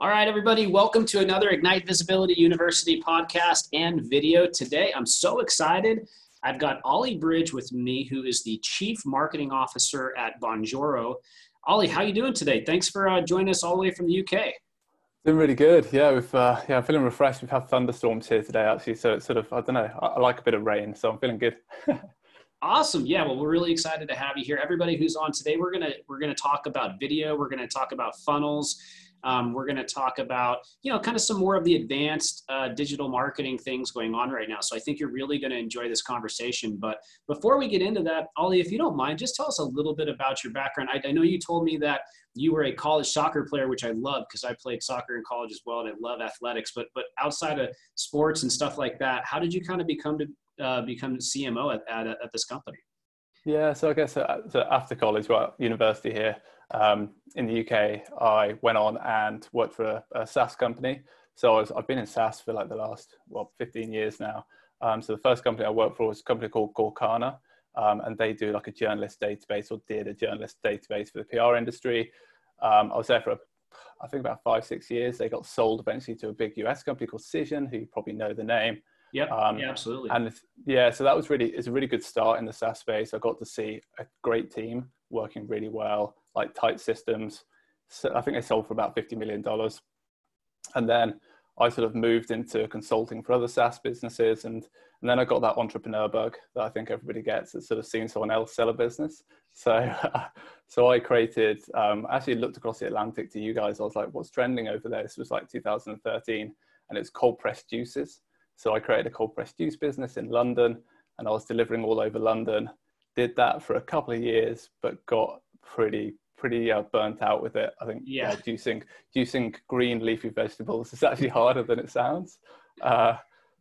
All right, everybody, welcome to another Ignite Visibility University podcast and video. Today, I'm so excited. I've got Ollie Bridge with me, who is the Chief Marketing Officer at Bonjoro. Ollie, how are you doing today? Thanks for uh, joining us all the way from the UK. Doing really good. Yeah, we've uh, yeah, I'm feeling refreshed. We've had thunderstorms here today, actually. So it's sort of I don't know. I, I like a bit of rain, so I'm feeling good. Awesome. Yeah. Well, we're really excited to have you here. Everybody who's on today, we're gonna we're gonna talk about video. We're gonna talk about funnels. Um, we're going to talk about, you know, kind of some more of the advanced uh, digital marketing things going on right now. So I think you're really going to enjoy this conversation. But before we get into that, Ollie, if you don't mind, just tell us a little bit about your background. I, I know you told me that you were a college soccer player, which I love because I played soccer in college as well, and I love athletics. But but outside of sports and stuff like that, how did you kind of become to uh, become CMO at, at, at this company? Yeah, so I guess uh, so after college, well, university here um, in the UK, I went on and worked for a, a SaaS company. So I was, I've been in SaaS for like the last well 15 years now. Um, so the first company I worked for was a company called Gorkana, um, and they do like a journalist database or did a journalist database for the PR industry. Um, I was there for I think about five six years. They got sold eventually to a big US company called Cision, who you probably know the name. Yep. Um, yeah, absolutely. And yeah, so that was really it's a really good start in the SaaS space. I got to see a great team working really well, like tight systems. So I think they sold for about fifty million dollars, and then I sort of moved into consulting for other SaaS businesses, and and then I got that entrepreneur bug that I think everybody gets. It's sort of seeing someone else sell a business. So, so I created. Um, actually, looked across the Atlantic to you guys. I was like, "What's trending over there?" This was like 2013, and it's cold pressed juices. So I created a cold pressed juice business in London and I was delivering all over London. Did that for a couple of years, but got pretty pretty uh, burnt out with it. I think yeah. Uh, juicing juicing green leafy vegetables is actually harder than it sounds. Uh,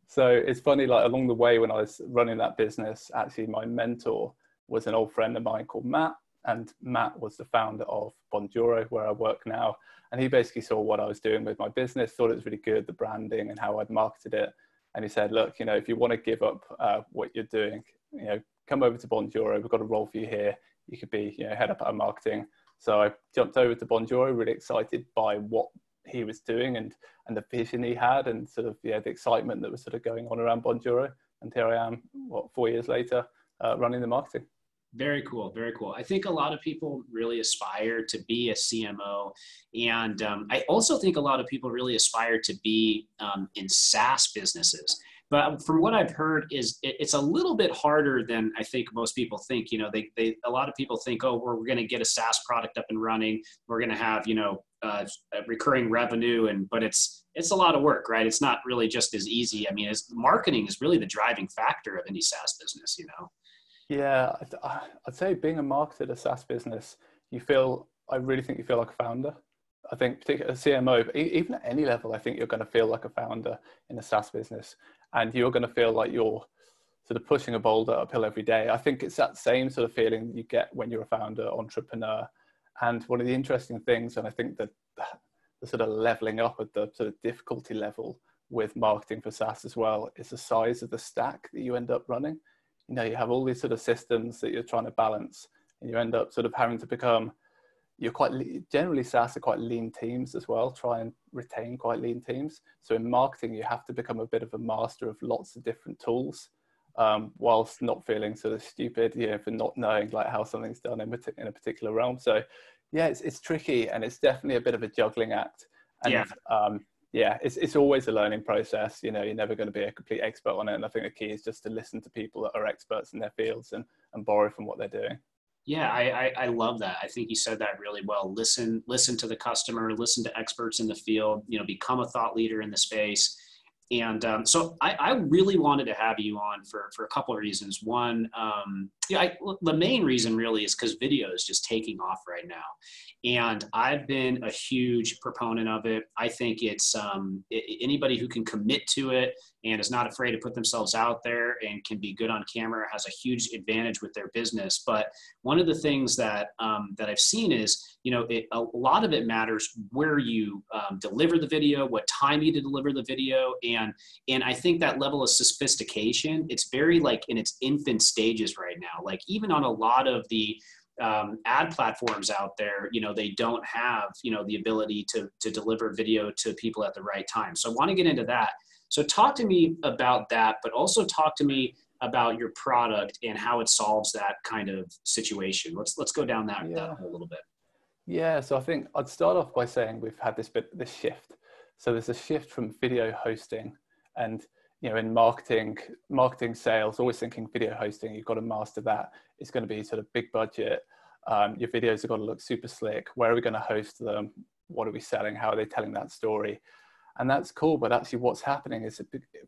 so it's funny, like along the way when I was running that business, actually my mentor was an old friend of mine called Matt, and Matt was the founder of Bonjoro, where I work now. And he basically saw what I was doing with my business, thought it was really good, the branding and how I'd marketed it, and he said, look, you know, if you want to give up uh, what you're doing, you know, come over to Bonjoro. We've got a role for you here. You could be, you know, head up our marketing. So I jumped over to Bonjoro, really excited by what he was doing and and the vision he had, and sort of yeah, the excitement that was sort of going on around Bonjoro. And here I am, what four years later, uh, running the marketing. Very cool. Very cool. I think a lot of people really aspire to be a CMO. And um, I also think a lot of people really aspire to be um, in SaaS businesses. But from what I've heard is it, it's a little bit harder than I think most people think. You know, they, they a lot of people think, oh, we're, we're going to get a SaaS product up and running. We're going to have, you know, uh, recurring revenue and but it's it's a lot of work right it's not really just as easy i mean marketing is really the driving factor of any saas business you know yeah, I'd say being a marketer at a SaaS business, you feel, I really think you feel like a founder. I think particularly a CMO, even at any level, I think you're going to feel like a founder in a SaaS business and you're going to feel like you're sort of pushing a boulder uphill every day. I think it's that same sort of feeling you get when you're a founder, entrepreneur. And one of the interesting things, and I think that the sort of leveling up at the sort of difficulty level with marketing for SaaS as well, is the size of the stack that you end up running you know you have all these sort of systems that you're trying to balance and you end up sort of having to become you're quite generally SaaS are quite lean teams as well. Try and retain quite lean teams. So in marketing, you have to become a bit of a master of lots of different tools, um, whilst not feeling sort of stupid, you know, for not knowing like how something's done in, in a particular realm. So yeah, it's it's tricky and it's definitely a bit of a juggling act. And yeah. um, yeah, it's it's always a learning process. You know, you're never going to be a complete expert on it. And I think the key is just to listen to people that are experts in their fields and and borrow from what they're doing. Yeah, I, I, I love that. I think you said that really well. Listen, listen to the customer, listen to experts in the field. You know, become a thought leader in the space. And um, so I, I, really wanted to have you on for, for a couple of reasons. One, um, yeah, I, the main reason really is because video is just taking off right now. And I've been a huge proponent of it. I think it's um, it, anybody who can commit to it and is not afraid to put themselves out there and can be good on camera has a huge advantage with their business. But one of the things that um, that I've seen is, you know, it, a lot of it matters where you um, deliver the video, what time you deliver the video, and and I think that level of sophistication, it's very like in its infant stages right now. Like even on a lot of the um, ad platforms out there, you know, they don't have, you know, the ability to, to deliver video to people at the right time. So I want to get into that. So talk to me about that, but also talk to me about your product and how it solves that kind of situation. Let's let's go down that, yeah. that a little bit. Yeah, so I think I'd start off by saying we've had this bit this shift. So there's a shift from video hosting and you know in marketing marketing sales always thinking video hosting you've got to master that it's going to be sort of big budget um, your videos have got to look super slick where are we going to host them what are we selling how are they telling that story and that's cool but actually what's happening is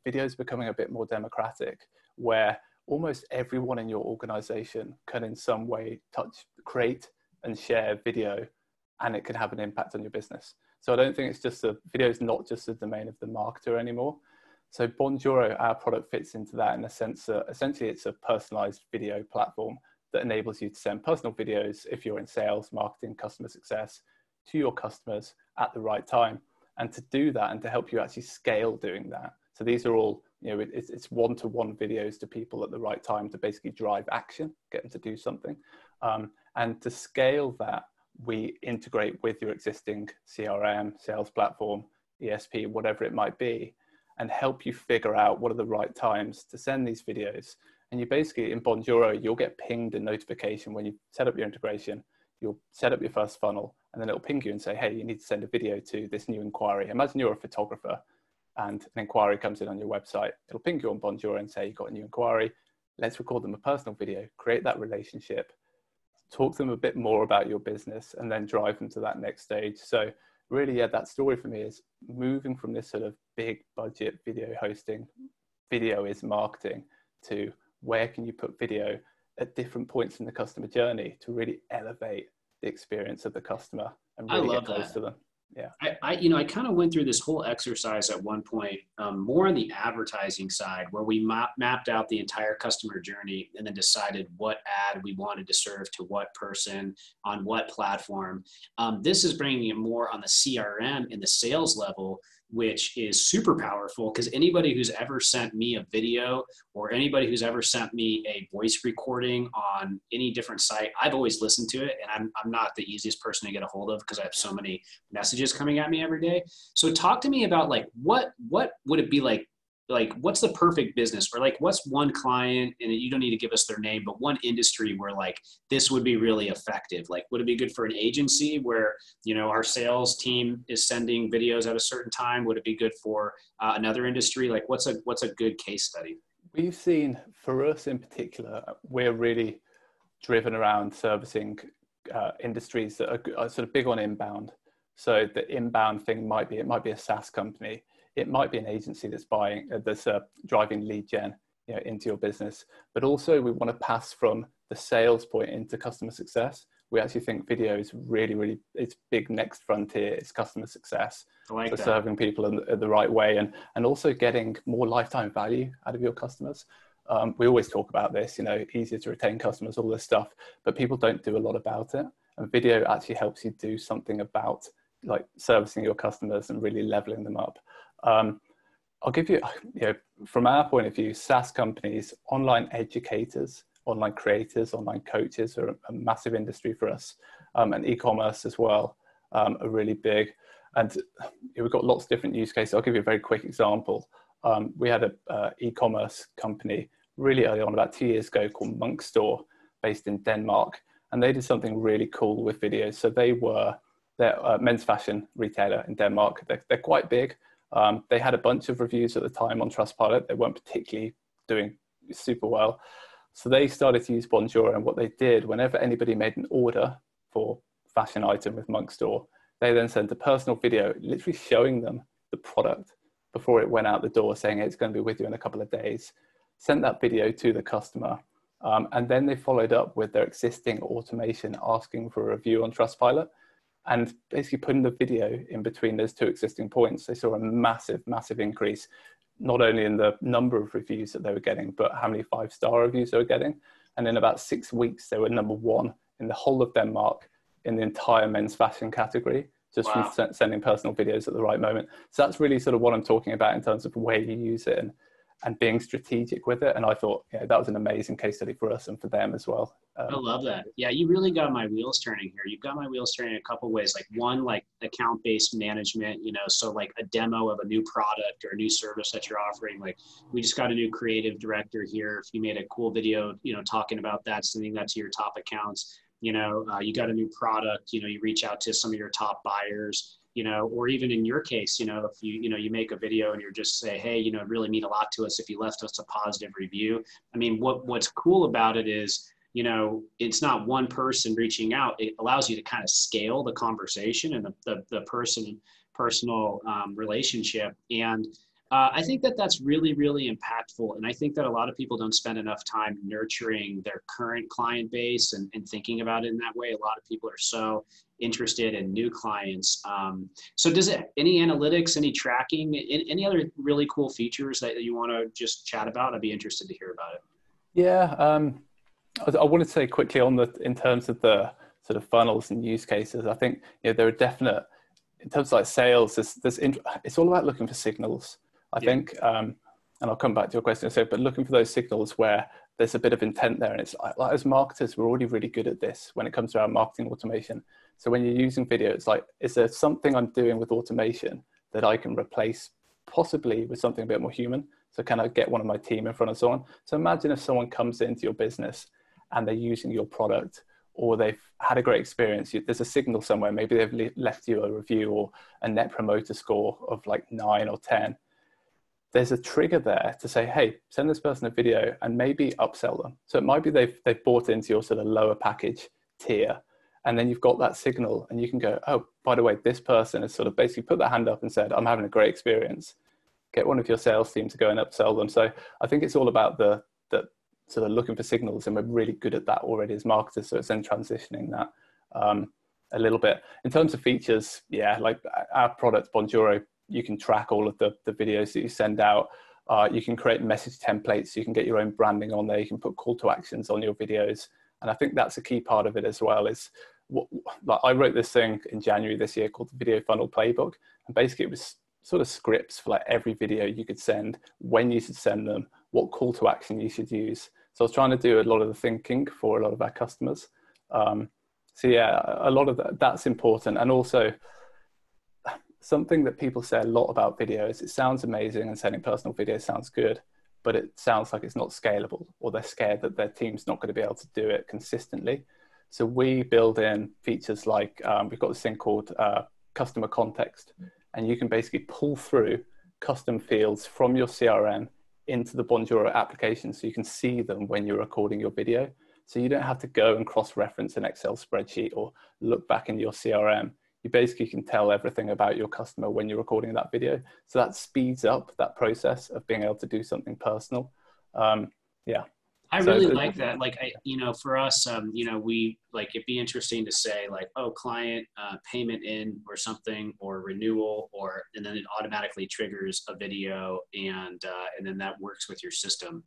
video is becoming a bit more democratic where almost everyone in your organization can in some way touch create and share video and it can have an impact on your business. So i don't think it's just a video is not just the domain of the marketer anymore. So bonjoro our product fits into that in the sense that essentially it's a personalized video platform that enables you to send personal videos if you're in sales marketing customer success to your customers at the right time and to do that and to help you actually scale doing that. So these are all, you know, it's, it's one-to-one videos to people at the right time to basically drive action, get them to do something. Um, and to scale that, we integrate with your existing CRM, sales platform, ESP, whatever it might be, and help you figure out what are the right times to send these videos. And you basically, in Bonjoro, you'll get pinged a notification when you set up your integration you'll set up your first funnel and then it'll ping you and say, hey, you need to send a video to this new inquiry. Imagine you're a photographer and an inquiry comes in on your website. It'll ping you on Bonjoro and say, you've got a new inquiry. Let's record them a personal video, create that relationship, talk to them a bit more about your business, and then drive them to that next stage. So, really, yeah, that story for me is moving from this sort of big budget video hosting, video is marketing, to where can you put video at different points in the customer journey to really elevate the experience of the customer and really get close that. to them. Yeah. I, I, you know, I kind of went through this whole exercise at one point, um, more on the advertising side, where we map, mapped out the entire customer journey and then decided what ad we wanted to serve to what person on what platform. Um, this is bringing it more on the CRM in the sales level which is super powerful because anybody who's ever sent me a video or anybody who's ever sent me a voice recording on any different site, I've always listened to it. And I'm, I'm not the easiest person to get a hold of because I have so many messages coming at me every day. So talk to me about like what what would it be like like what's the perfect business? Or like what's one client and you don't need to give us their name but one industry where like this would be really effective? Like would it be good for an agency where you know our sales team is sending videos at a certain time? Would it be good for uh, another industry? Like what's a what's a good case study? We've seen for us in particular we're really driven around servicing uh, industries that are, are sort of big on inbound. So the inbound thing might be it might be a SaaS company it might be an agency that's buying uh, that's uh, driving lead gen you know, into your business but also we want to pass from the sales point into customer success. We actually think video is really really it's big next frontier it's customer success. Like for that. serving people in the, in the, right way and and also getting more lifetime value out of your customers. Um, we always talk about this you know easier to retain customers all this stuff but people don't do a lot about it. And video actually helps you do something about like servicing your customers and really leveling them up um, I'll give you, you know, from our point of view, SaaS companies, online educators, online creators, online coaches are a massive industry for us, um, and e-commerce as well um, are really big. And we've got lots of different use cases. I'll give you a very quick example. Um, we had an uh, e-commerce company really early on, about two years ago, called Monk Store, based in Denmark, and they did something really cool with videos. So they were their uh, men's fashion retailer in Denmark. They're, they're quite big. Um, they had a bunch of reviews at the time on Trustpilot. They weren't particularly doing super well. So they started to use Bonjoro. And what they did, whenever anybody made an order for fashion item with Monk Store, they then sent a personal video literally showing them the product before it went out the door, saying it's going to be with you in a couple of days. Sent that video to the customer. Um, and then they followed up with their existing automation asking for a review on Trustpilot and basically putting the video in between those two existing points, they saw a massive, massive increase, not only in the number of reviews that they were getting, but how many five star reviews they were getting. And in about six weeks, they were number one in the whole of Denmark in the entire men's fashion category, just wow. from sending personal videos at the right moment. So that's really sort of what I'm talking about in terms of where you use it and, and being strategic with it. And I thought, that was an amazing case study for us and for them as well. Um, I love that. Yeah, you really got my wheels turning here. You've got my wheels turning a couple ways. Like one, like account based management. You know, so like a demo of a new product or a new service that you're offering. Like we just got a new creative director here. If you made a cool video, you know, talking about that, sending that to your top accounts. You know, uh, you got a new product. You know, you reach out to some of your top buyers you know, or even in your case, you know, if you, you know, you make a video and you're just say, hey, you know, it really mean a lot to us if you left us a positive review. I mean, what what's cool about it is, you know, it's not one person reaching out. It allows you to kind of scale the conversation and the the, the person personal um, relationship and uh, I think that that's really, really impactful. And I think that a lot of people don't spend enough time nurturing their current client base and, and thinking about it in that way. A lot of people are so interested in new clients. Um, so, does it any analytics, any tracking, any, any other really cool features that you want to just chat about? I'd be interested to hear about it. Yeah, um, I, I wanted to say quickly on the in terms of the sort of funnels and use cases. I think you know, there are definite in terms of like sales. There's, there's it's all about looking for signals. I yeah. think, um, and I'll come back to your question. So, but looking for those signals where there's a bit of intent there, and it's like, like as marketers, we're already really good at this when it comes to our marketing automation. So when you're using video, it's like, is there something I'm doing with automation that I can replace, possibly with something a bit more human? So can I get one of my team in front of someone? So imagine if someone comes into your business and they're using your product or they've had a great experience. There's a signal somewhere. Maybe they've left you a review or a net promoter score of like nine or 10 there's a trigger there to say, hey, send this person a video and maybe upsell them. So it might be they've, they've bought into your sort of lower package tier. And then you've got that signal and you can go, oh, by the way, this person has sort of basically put their hand up and said, I'm having a great experience. Get one of your sales team to go and upsell them. So I think it's all about the, the sort of looking for signals and we're really good at that already as marketers. So it's then transitioning that um, a little bit. In terms of features, yeah, like our product Bonjoro you can track all of the, the videos that you send out. Uh, you can create message templates. You can get your own branding on there. You can put call to actions on your videos. And I think that's a key part of it as well is what, like I wrote this thing in January this year called the video funnel playbook. And basically it was sort of scripts for like every video you could send, when you should send them, what call to action you should use. So I was trying to do a lot of the thinking for a lot of our customers. Um, so yeah, a lot of that, that's important. And also something that people say a lot about video is it sounds amazing and sending personal videos sounds good, but it sounds like it's not scalable or they're scared that their team's not going to be able to do it consistently. So we build in features like um, we've got this thing called uh, customer context, and you can basically pull through custom fields from your CRM into the Bonjoro application so you can see them when you're recording your video. So you don't have to go and cross reference an Excel spreadsheet or look back in your CRM you basically can tell everything about your customer when you're recording that video. So that speeds up that process of being able to do something personal. Um, yeah. I so really like that. Like, I, you know, for us, um, you know, we like it'd be interesting to say like, oh, client uh, payment in or something, or renewal, or and then it automatically triggers a video, and uh, and then that works with your system.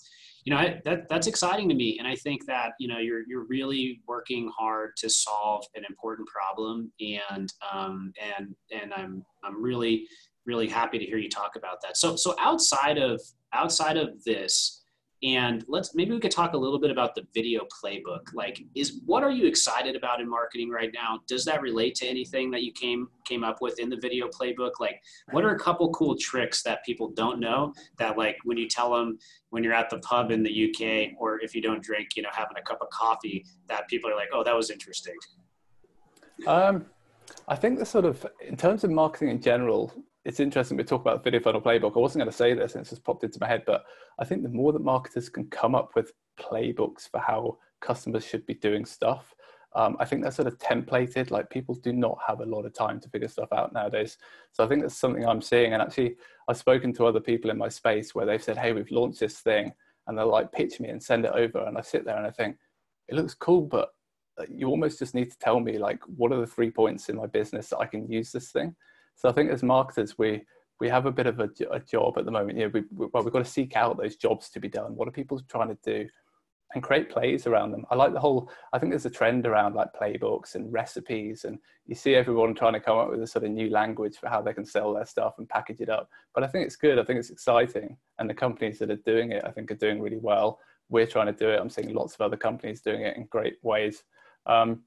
You know, I, that that's exciting to me, and I think that you know you're you're really working hard to solve an important problem, and um, and and I'm I'm really really happy to hear you talk about that. So so outside of outside of this and let's maybe we could talk a little bit about the video playbook. Like is what are you excited about in marketing right now? Does that relate to anything that you came came up with in the video playbook? Like what are a couple cool tricks that people don't know that like when you tell them when you're at the pub in the uk or if you don't drink you know having a cup of coffee that people are like oh that was interesting. Um i think the sort of in terms of marketing in general it's interesting we talk about the video funnel playbook. I wasn't going to say this and it's just popped into my head, but I think the more that marketers can come up with playbooks for how customers should be doing stuff, um, I think that's sort of templated. Like people do not have a lot of time to figure stuff out nowadays. So I think that's something I'm seeing. And actually, I've spoken to other people in my space where they've said, "Hey, we've launched this thing," and they'll like pitch me and send it over, and I sit there and I think it looks cool, but uh, you almost just need to tell me like what are the three points in my business that I can use this thing. So I think as marketers, we we have a bit of a, a job at the moment. You know, we, we, well, we've got to seek out those jobs to be done. What are people trying to do? and create plays around them. I like the whole, I think there's a trend around like playbooks and recipes, and you see everyone trying to come up with a sort of new language for how they can sell their stuff and package it up. But I think it's good. I think it's exciting. And the companies that are doing it, I think, are doing really well. We're trying to do it. I'm seeing lots of other companies doing it in great ways. Um,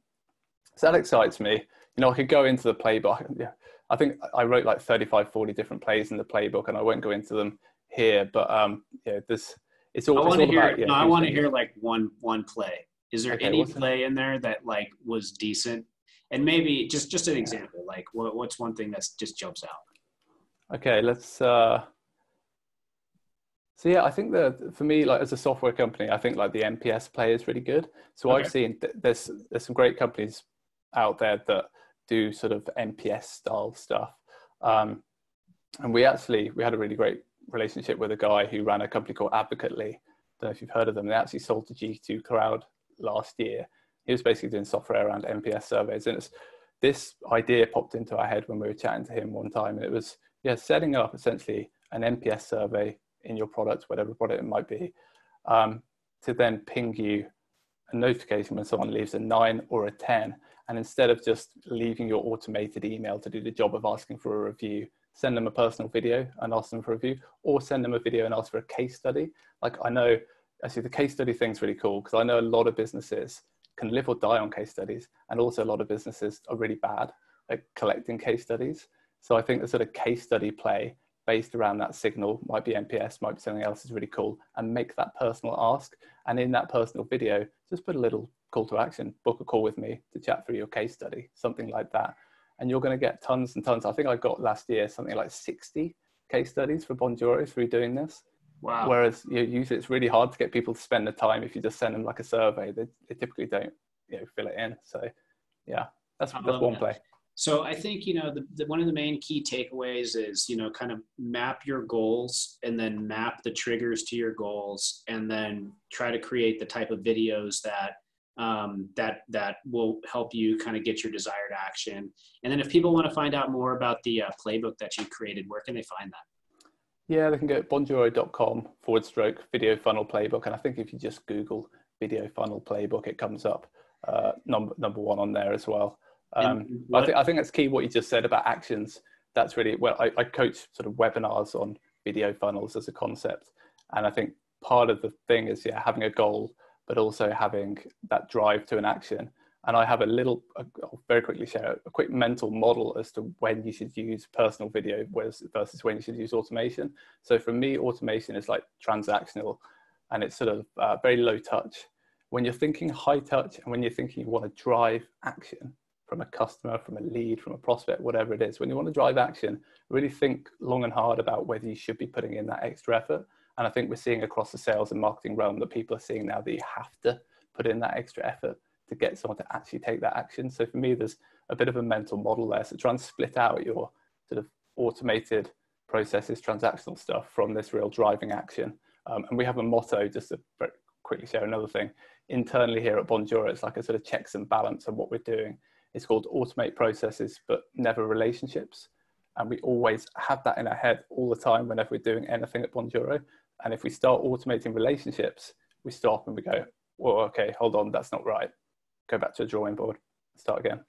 so that excites me. You know, I could go into the playbook. Yeah, I think I wrote like 35, 40 different plays in the playbook, and I won't go into them here. But um, yeah, this it's all. I want to hear. About, yeah, no, I want to hear like one one play. Is there Okay, any play in there that like was decent? And maybe just just an example. Like what, what's one thing that just jumps out? Okay, let's. Uh, so yeah, I think that for me, like as a software company, I think like the NPS play is really good. So Okay. I've seen th- there's there's some great companies out there that do sort of NPS style stuff. Um, and we actually we had a really great relationship with a guy who ran a company called Advocately. Don't know if you've heard of them. They actually sold to G2 Crowd last year. He was basically doing software around NPS surveys, and it's this idea popped into our head when we were chatting to him one time, and it was yeah, setting up essentially an NPS survey in your product, whatever product it might be, um, to then ping you a notification when someone leaves a nine or a 10. And instead of just leaving your automated email to do the job of asking for a review, send them a personal video and ask them for a review, or send them a video and ask for a case study. Like I know, actually, the case study thing's really cool because I know a lot of businesses can live or die on case studies, and also a lot of businesses are really bad at collecting case studies. So I think the sort of case study play based around that signal might be NPS, might be something else is really cool, and make that personal ask. And in that personal video, just put a little call to action, book a call with me to chat through your case study, something like that. And you're going to get tons and tons. I think I got last year something like 60 case studies for Bonjoro through doing this. Wow. Whereas you usually it's really hard to get people to spend the time if you just send them like a survey. They, they typically don't you know, fill it in. So yeah, that's, that's one that. play. So I think you know the, the one of the main key takeaways is you know kind of map your goals and then map the triggers to your goals and then try to create the type of videos that um, that that will help you kind of get your desired action. And then if people want to find out more about the uh, playbook that you created, where can they find that? Yeah, they can go at bonjoro.com forward stroke video funnel playbook. And I think if you just Google video funnel playbook, it comes up uh, number, number one on there as well. Um, I, think, I think that's key what you just said about actions. That's really, well, I, I coach sort of webinars on video funnels as a concept. And I think part of the thing is, yeah, having a goal, but also having that drive to an action. And I have a little, I'll very quickly share a quick mental model as to when you should use personal video versus when you should use automation. So for me, automation is like transactional and it's sort of uh, very low touch. When you're thinking high touch and when you're thinking you want to drive action from a customer, from a lead, from a prospect, whatever it is, when you want to drive action, really think long and hard about whether you should be putting in that extra effort. And I think we're seeing across the sales and marketing realm that people are seeing now that you have to put in that extra effort to get someone to actually take that action. So for me, there's a bit of a mental model there. So try and split out your sort of automated processes, transactional stuff from this real driving action. Um, and we have a motto, just to quickly share another thing. Internally here at Bonjoro, it's like a sort of checks and balance on what we're doing. It's called automate processes, but never relationships. And we always have that in our head all the time whenever we're doing anything at Bonjoro. And if we start automating relationships, we stop and we go, well, okay, hold on, that's not right. Go back to a drawing board, start again.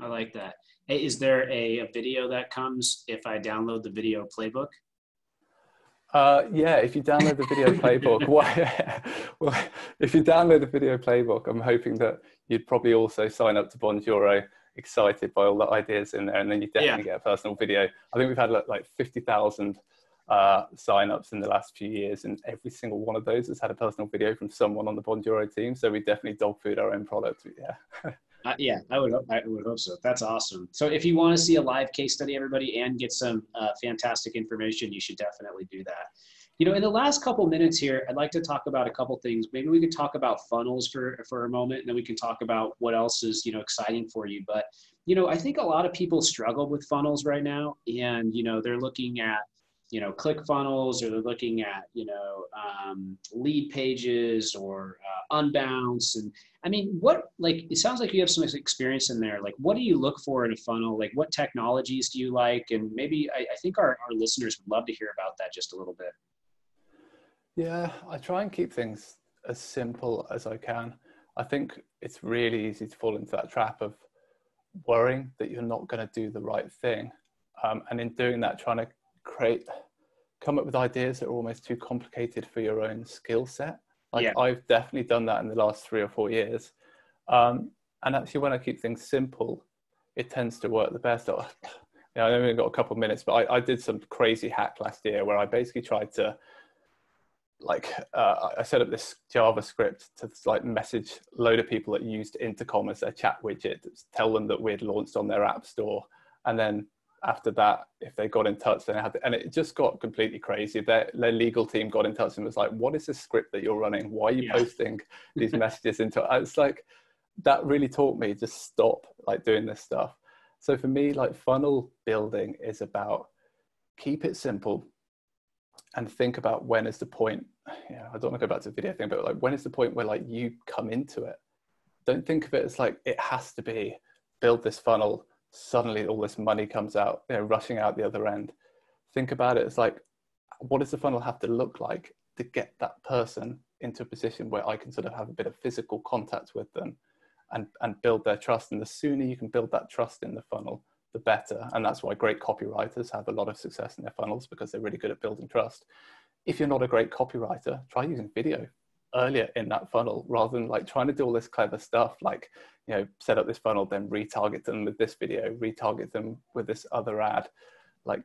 I like that. Hey, is there a, a video that comes if I download the video playbook? Uh, yeah, if you download the video playbook, why, well, if you download the video playbook, I'm hoping that you'd probably also sign up to Bonjoro, excited by all the ideas in there, and then you definitely get a personal video. I think we've had like- like 50,000 uh, sign-ups in the last few years, and every single one of those has had a personal video from someone on the Bonjoro team. So we definitely dog food our own product. Yeah. Uh, yeah, I would. I would hope so. That's awesome. So, if you want to see a live case study, everybody, and get some uh, fantastic information, you should definitely do that. You know, in the last couple minutes here, I'd like to talk about a couple things. Maybe we could talk about funnels for for a moment, and then we can talk about what else is you know exciting for you. But you know, I think a lot of people struggle with funnels right now, and you know, they're looking at you know ClickFunnels or they're looking at you know um, Leadpages or uh, unbounce. And i mean what like it sounds like you have some experience in there. Like what do you look for in a funnel? Like what technologies do you like? And maybe i, I think our, our listeners would love to hear about that just a little bit. Yeah, I try and keep things as simple as I can. I think it's really easy to fall into that trap of worrying that you're not going to do the right thing. Um, and in doing that, trying to create, come up with ideas that are almost too complicated for your own skill set. Like yeah. I've definitely done that in the last three or four years. Um, and actually, when I keep things simple, it tends to work the best. Yeah, I only got a couple of minutes, but I, I did some crazy hack last year where I basically tried to like uh, I set up this JavaScript to like message load of people that used Intercom as their chat widget, tell them that we'd launched on their app store, and then after that, if they got in touch, then had to, and it just got completely crazy. Their, their legal team got in touch and was like, "What is this script that you're running? Why are you yeah. posting these messages into?" It? It's like that really taught me just stop like doing this stuff. So for me, like funnel building is about keep it simple and think about when is the point yeah i don't want to go back to the video thing but like when is the point where like you come into it don't think of it as like it has to be build this funnel suddenly all this money comes out you know rushing out the other end think about it It's like what does the funnel have to look like to get that person into a position where i can sort of have a bit of physical contact with them and and build their trust and the sooner you can build that trust in the funnel the better. And that's why great copywriters have a lot of success in their funnels because they're really good at building trust. If you're not a great copywriter, try using video earlier in that funnel rather than like trying to do all this clever stuff like you know set up this funnel then retarget them with this video retarget them with this other ad like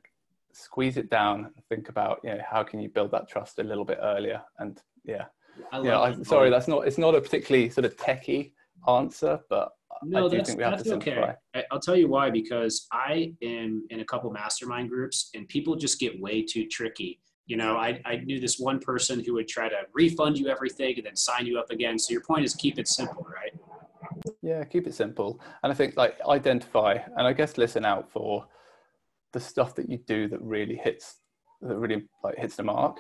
squeeze it down and think about you know how can you build that trust a little bit earlier and yeah I yeah I, sorry that's not it's not a particularly sort of techie answer but no, I do that's, that's okay. I'll tell you why, because I am in a couple mastermind groups and people just get way too tricky. You know, I, I knew this one person who would try to refund you everything and then sign you up again. So your point is keep it simple, right? Yeah, keep it simple. And I think like identify and I guess listen out for the stuff that you do that really hits that really like hits the mark.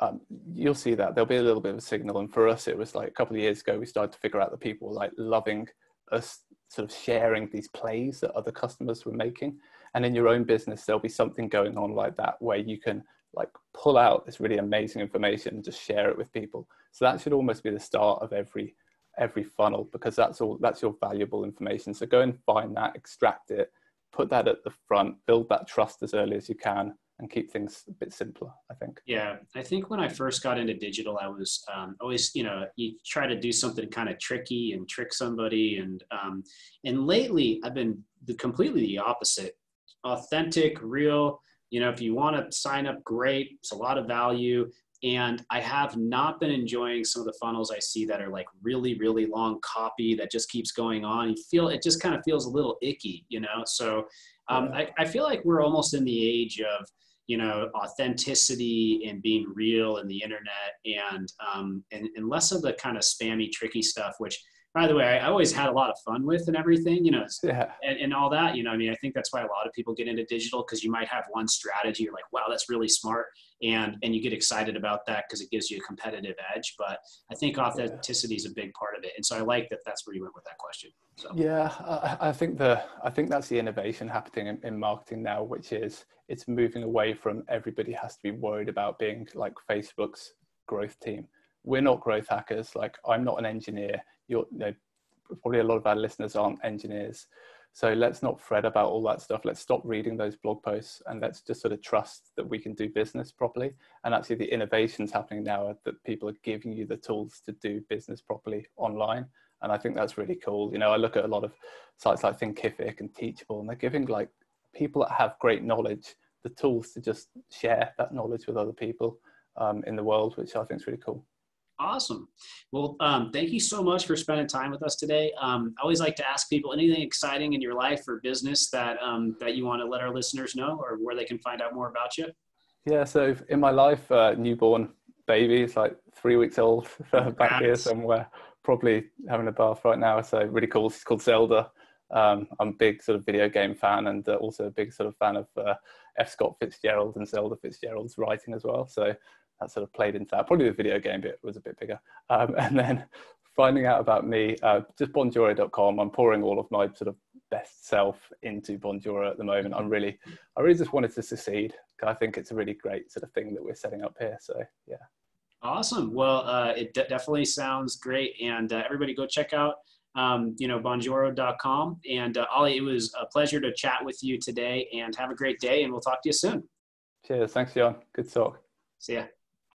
Um, you'll see that there'll be a little bit of a signal. And for us, it was like a couple of years ago, we started to figure out that people were like loving us sort of sharing these plays that other customers were making. And in your own business, there'll be something going on like that where you can like pull out this really amazing information and just share it with people. So that should almost be the start of every every funnel because that's all that's your valuable information. So go and find that, extract it, put that at the front, build that trust as early as you can, and keep things a bit simpler i think yeah i think when i first got into digital i was um, always you know you try to do something kind of tricky and trick somebody and um, and lately i've been the, completely the opposite authentic real you know if you want to sign up great it's a lot of value. And i have not been enjoying some of the funnels i see that are like really really long copy that just keeps going on. You feel it just kind of feels a little icky you know? So um, I, I feel like we're almost in the age of you know authenticity and being real in the internet and um, and, and less of the kind of spammy tricky stuff which by the way I, always had a lot of fun with and everything you know yeah. and, and all that you know i mean i think that's why a lot of people get into digital because you might have one strategy you're like wow that's really smart and and you get excited about that because it gives you a competitive edge but i think authenticity is a big part of it and so i like that that's where you went with that question so. Yeah i, I think the i think that's the innovation happening in, in marketing now which is it's moving away from everybody has to be worried about being like facebook's growth team we're not growth hackers like i'm not an engineer you're you know, probably a lot of our listeners aren't engineers so let's not fret about all that stuff. Let's stop reading those blog posts and let's just sort of trust that we can do business properly. And actually, the innovations happening now are that people are giving you the tools to do business properly online. And I think that's really cool. You know, I look at a lot of sites like Thinkific and Teachable, and they're giving like people that have great knowledge the tools to just share that knowledge with other people um, in the world, which I think is really cool. Awesome. Well, um, thank you so much for spending time with us today. Um, I always like to ask people anything exciting in your life or business that um, that you want to let our listeners know, or where they can find out more about you. Yeah. So in my life, uh, newborn baby is like three weeks old, back here somewhere, probably having a bath right now. So really cool. She's called Zelda. Um, I'm a big sort of video game fan, and uh, also a big sort of fan of uh, F. Scott Fitzgerald and Zelda Fitzgerald's writing as well. So that sort of played into that. Probably the video game bit was a bit bigger. Um, and then finding out about me, uh, just bonjoro.com. I'm pouring all of my sort of best self into Bonjoro at the moment. I'm really, I really just wanted to succeed. I think it's a really great sort of thing that we're setting up here. So yeah. Awesome. Well, uh, it de- definitely sounds great. And uh, everybody go check out, um, you know, bonjoro.com. And uh, Ollie, it was a pleasure to chat with you today and have a great day. And we'll talk to you soon. Cheers. Thanks, John. Good talk. See ya.